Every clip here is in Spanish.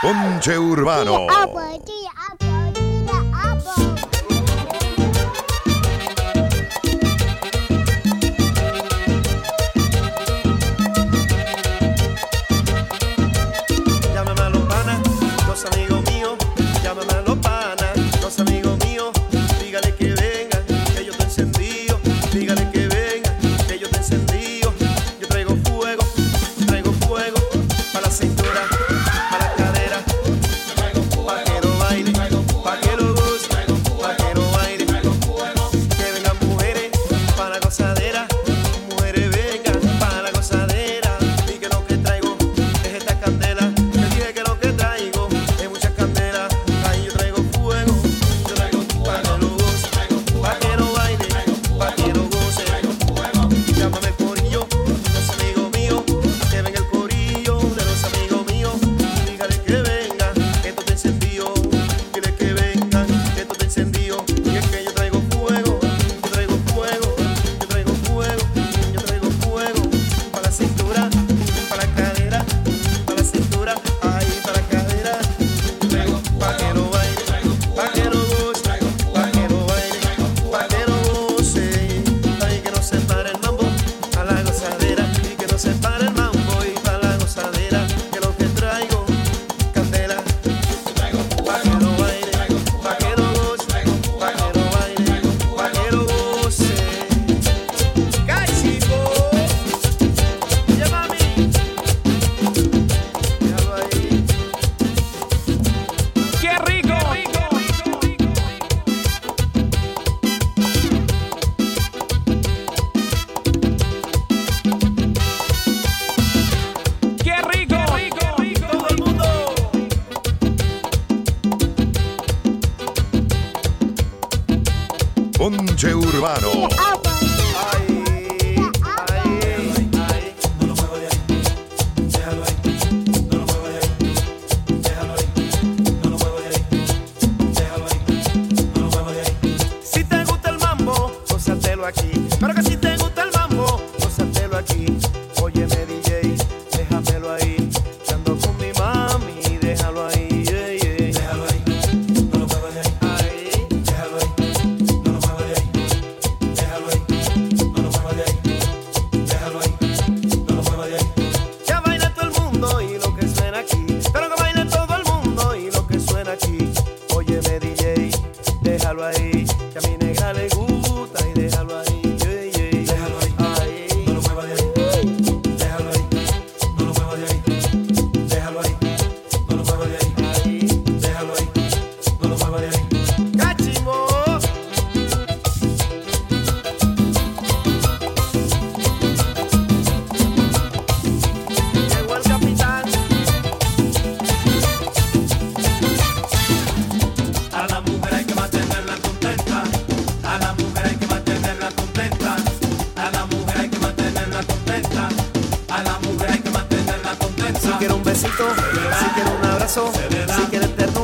Ponche Urbano. Ah, pues, ah, pues.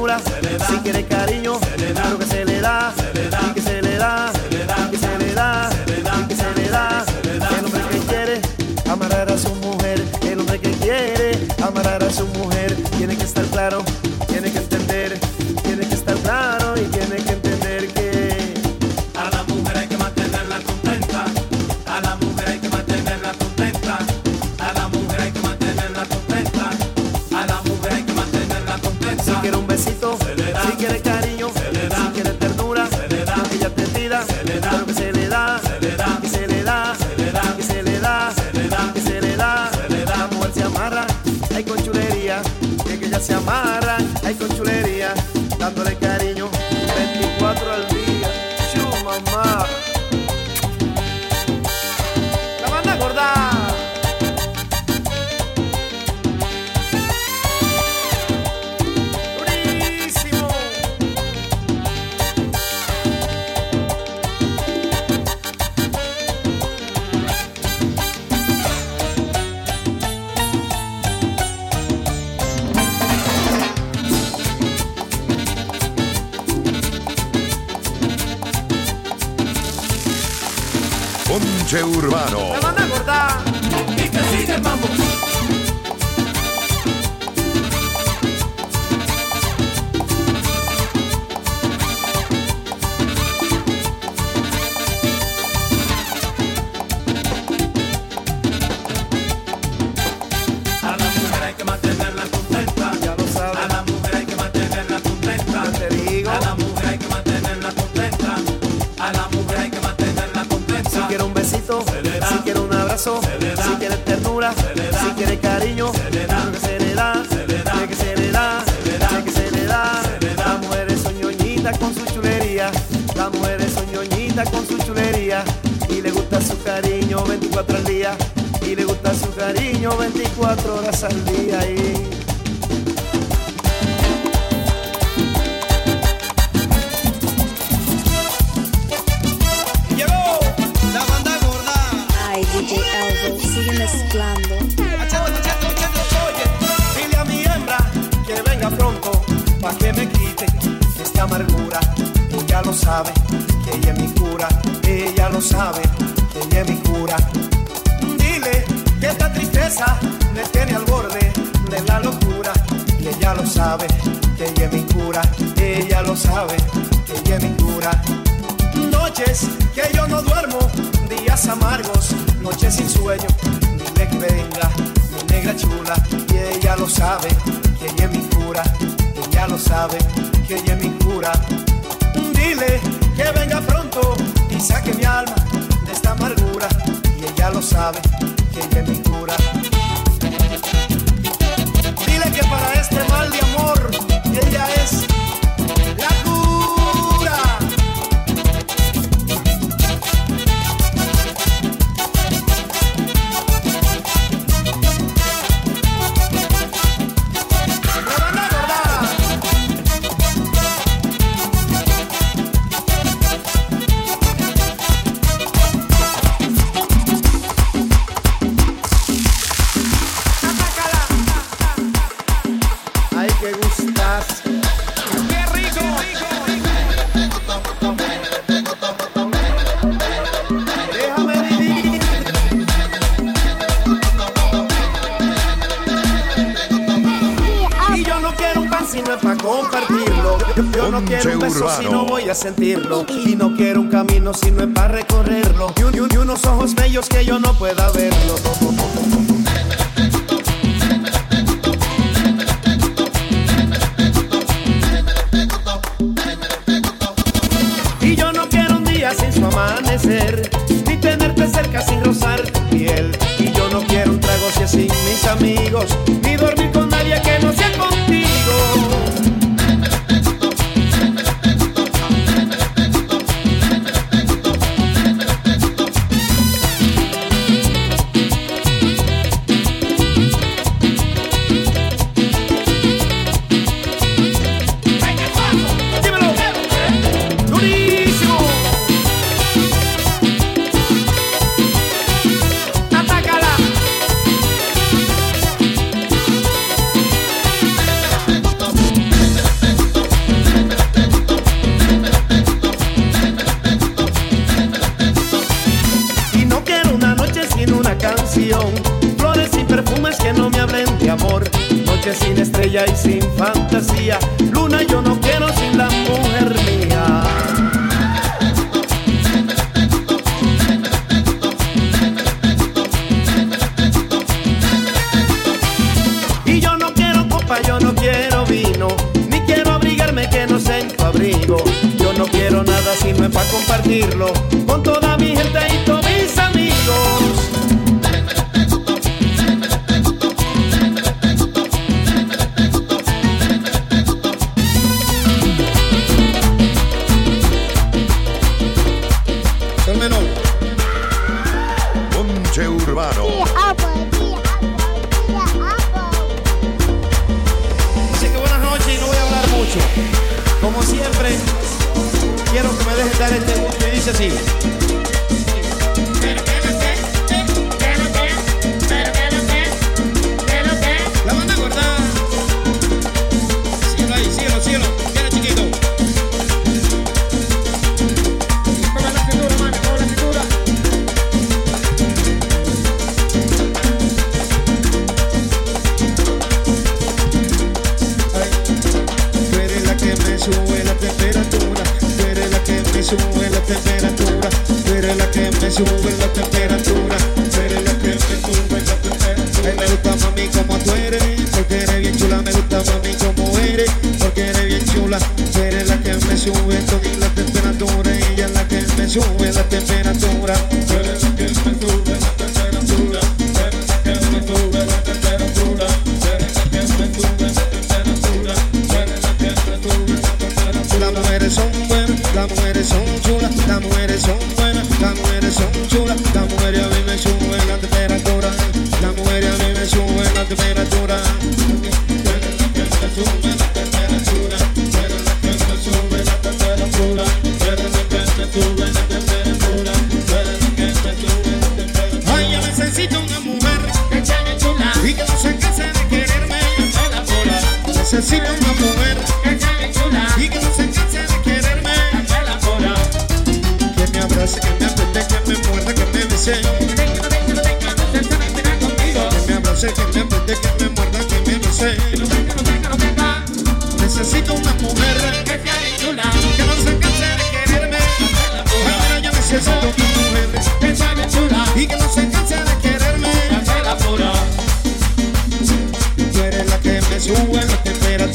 ternura, si quiere cariño, claro que se le da, y que se le da, que se le da, y que se le da. El hombre que quiere amarrar a su mujer, el hombre que quiere amarrar a su mujer, tiene que estar claro. urbano. La banda y. Si quiere cariño, claro que se le da. Sé que se le da, sé que se le da. Las mujeres son ñoñitas con su chulería. Las mujeres son ñoñitas con su chulería. Y le gusta su cariño 24 al día. Y le gusta su cariño 24 horas al día. Y que me quite esta amargura. Ella lo sabe, que ella es mi cura. Ella lo sabe, que ella es mi cura. Dile que esta tristeza me tiene al borde de la locura. Y ella lo sabe, que ella es mi cura. Ella lo sabe, que ella es mi cura. Noches que yo no duermo, días amargos, noches sin sueño. Dile que venga, mi negra chula, y ella lo sabe, que ella es mi cura. Ella lo sabe, que ella es mi cura. Dile que venga pronto y saque mi alma de esta amargura. Y ella lo sabe, que ella es mi cura. Dile que para este mal de amor, ella es Y no quiero un camino si no es para recorrerlo. Y un- y unos ojos bellos que yo no pueda verlo. Y yo no quiero un día sin su amanecer, ni tenerte cerca sin rozar tu piel. Y yo no quiero un trago si es sin mis amigos, para compartirlo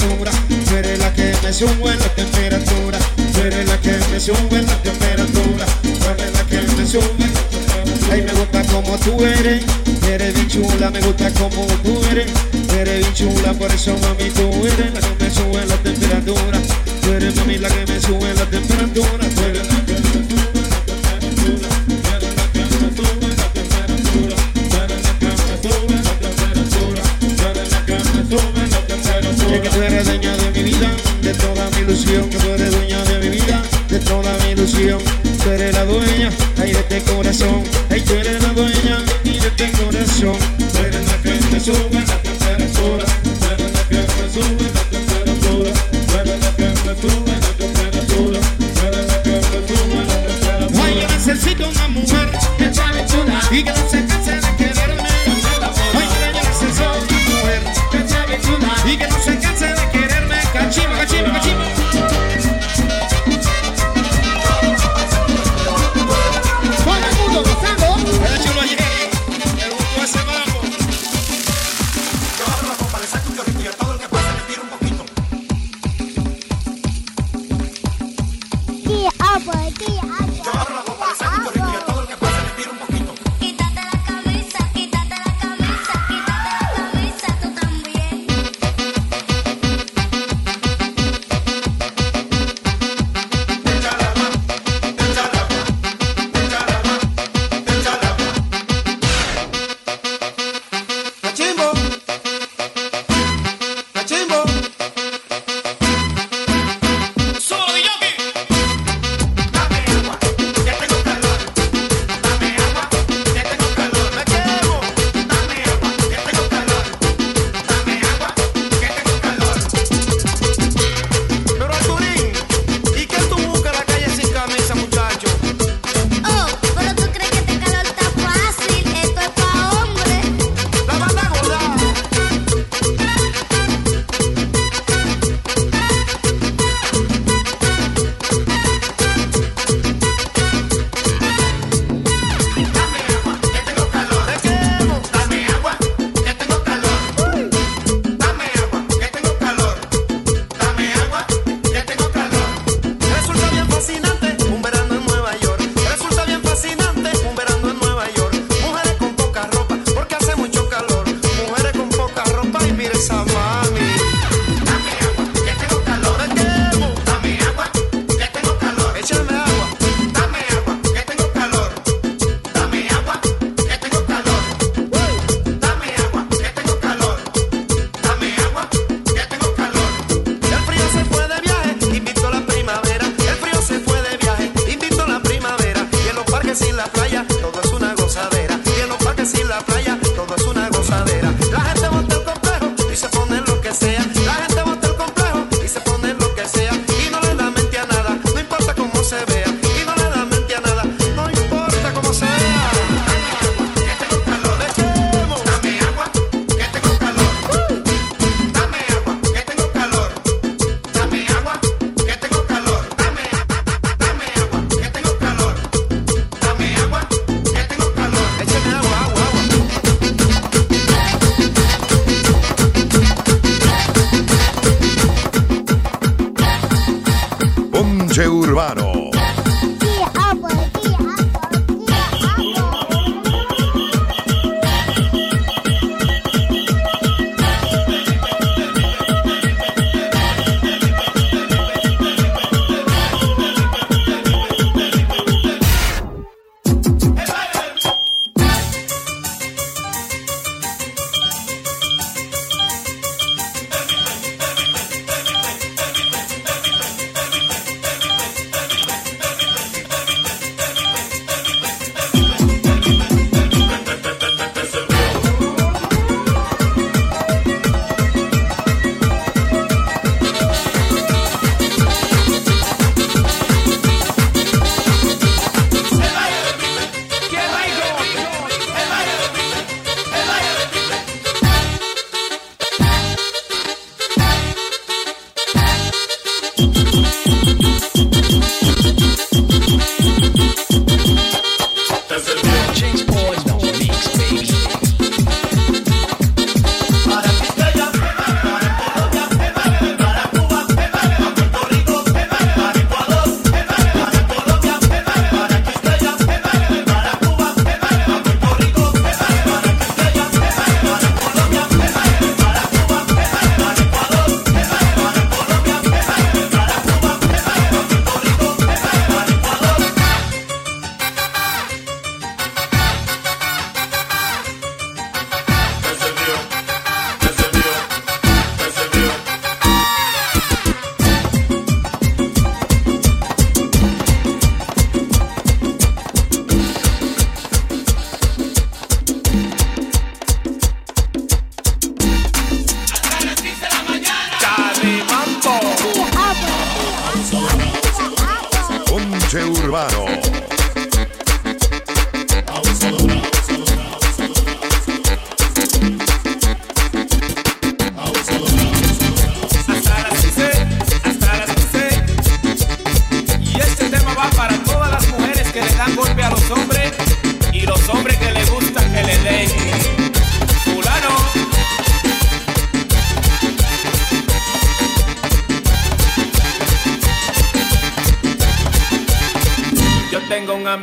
altura. Tú eres la que me sube la temperatura. Tú eres la que me sube la temperatura. Tú eres la que me sube. Ay, me gusta como tú eres. Eres bien chula, me gusta como tú eres. Eres bien chula, por eso mami tú eres la que me sube la temperatura. Tú eres mami la que me sube la temperatura. Tú eres la que Que tú eres dueña de mi vida, de toda mi ilusión. Que tú eres dueña de mi vida, de toda mi ilusión. Tú eres la dueña, ahí de este corazón. Ay, tú eres la dueña y de este corazón. Tú eres la que me sube la temperatura. Tú eres la que me sube la temperatura. Tú eres la que me sube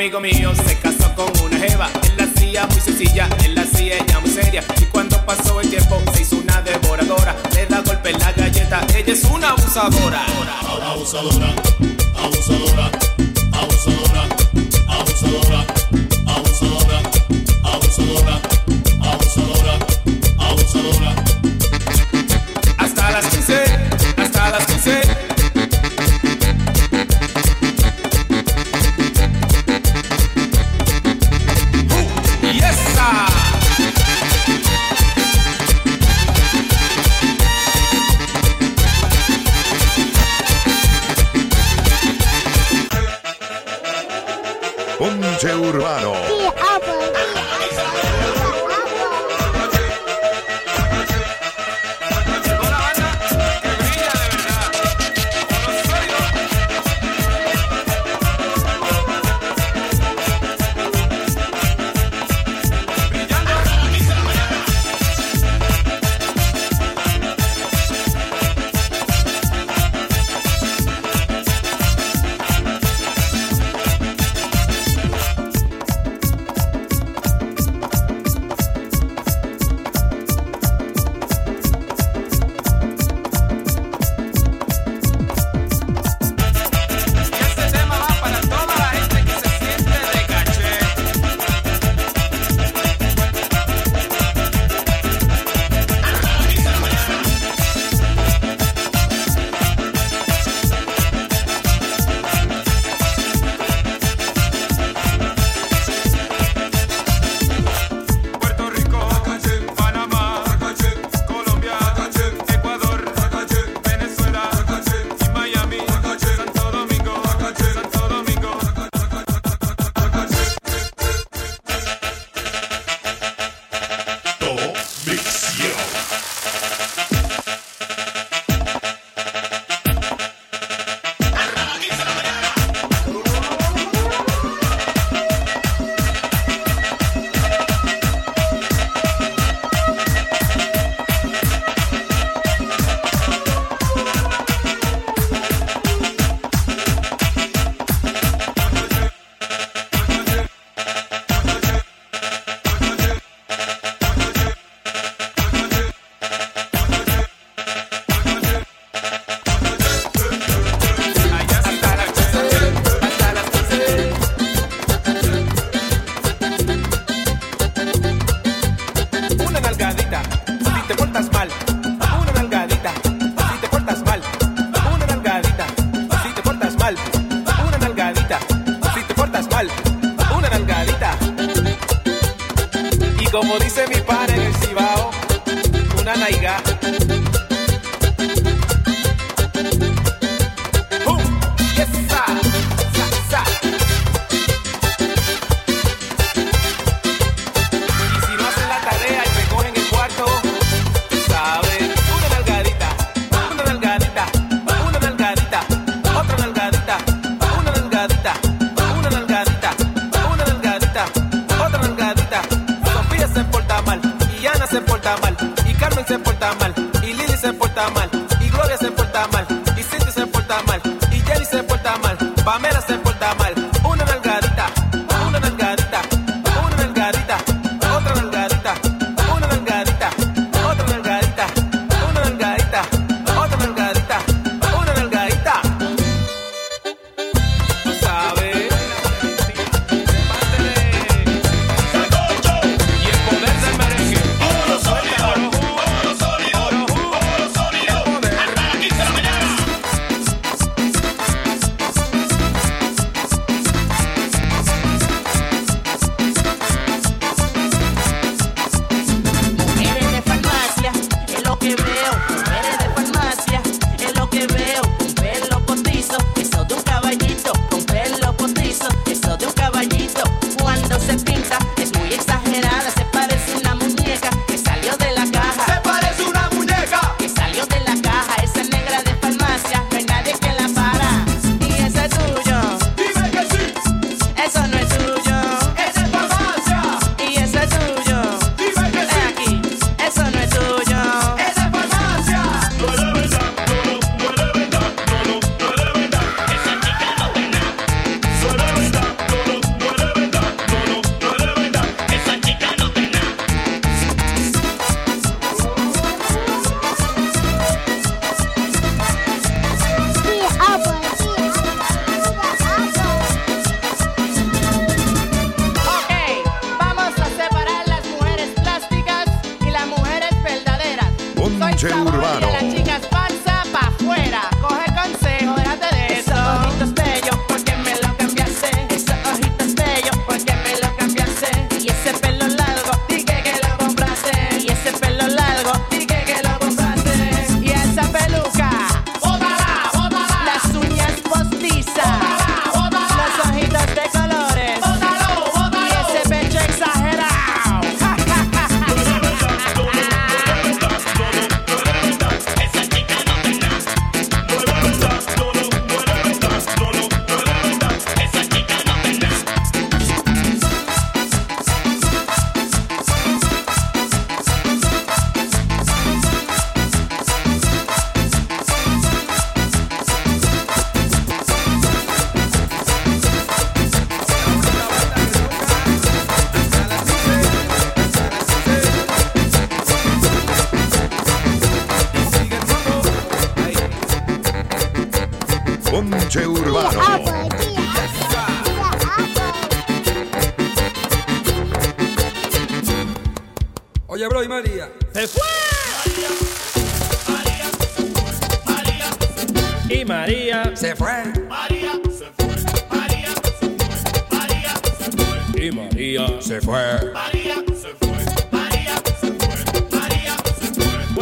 amigo mío se casó con una jeva. Él la hacía muy sencilla, él la hacía ella muy seria. Y cuando pasó el tiempo se hizo una devoradora. Le da golpe en la galleta, ella es una abusadora. Abusadora. Ponche Urbano.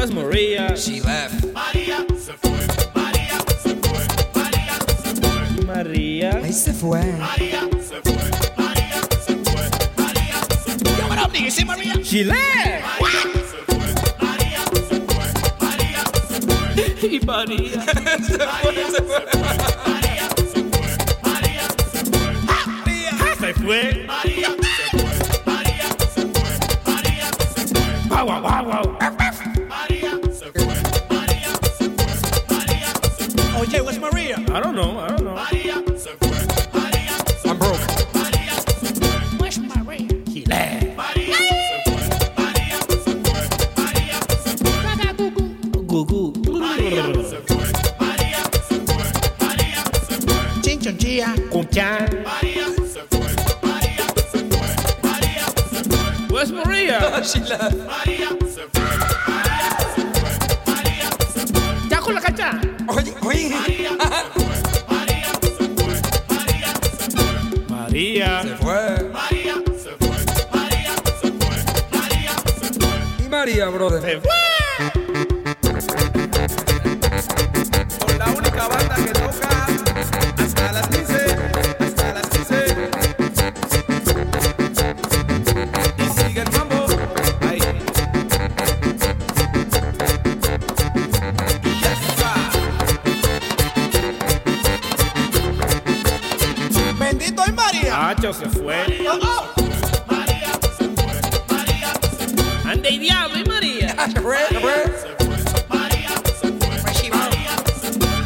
was Maria. She left. Maria se fue. Maria se fue. Maria se fue. Maria. Ay, se fue. Maria se fue. Maria se fue. Maria se fue. Yo, what up, nigga? Say Maria. She left. Maria se fue. Maria se fue. Maria se fue. Y Maria. Maria se fue. Maria se fue. Maria se fue. Maria se fue. Maria se fue. Wow, wow, wow, wow. I don't know. I don't know. I'm broke. Where's Maria? He laughed. Chinchonchia, Kunchan. Where's Maria? Oh, she laughed. Maria. Maria. Maria. Maria. Maria. Cacha. Oye, oye. María. Se fue. Y María, brother. Se fue.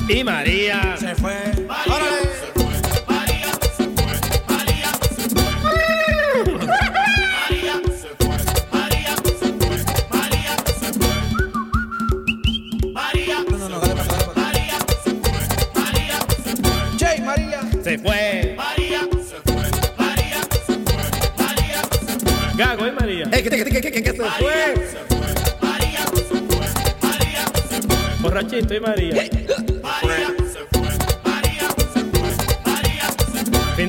Y María. Se fue. Órale. No, no, no, dale, dale, dale. Jay, María. Se fue. Gago y María. Eh, que, que, que, que, que, que se fue. Borrachito y María.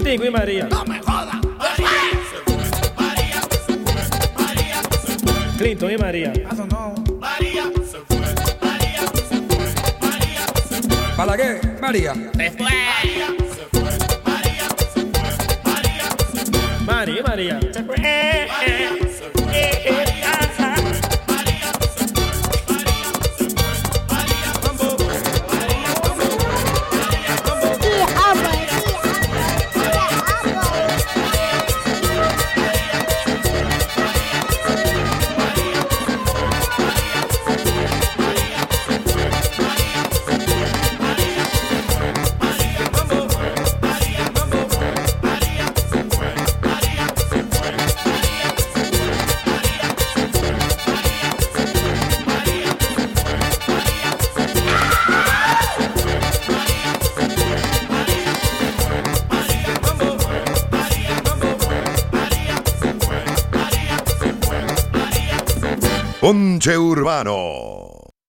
Pintico y María. No me jodan. Clinton y María. I don't know. Balaguer, María. Se fue. María y María. Se fue. Ponche Urbano.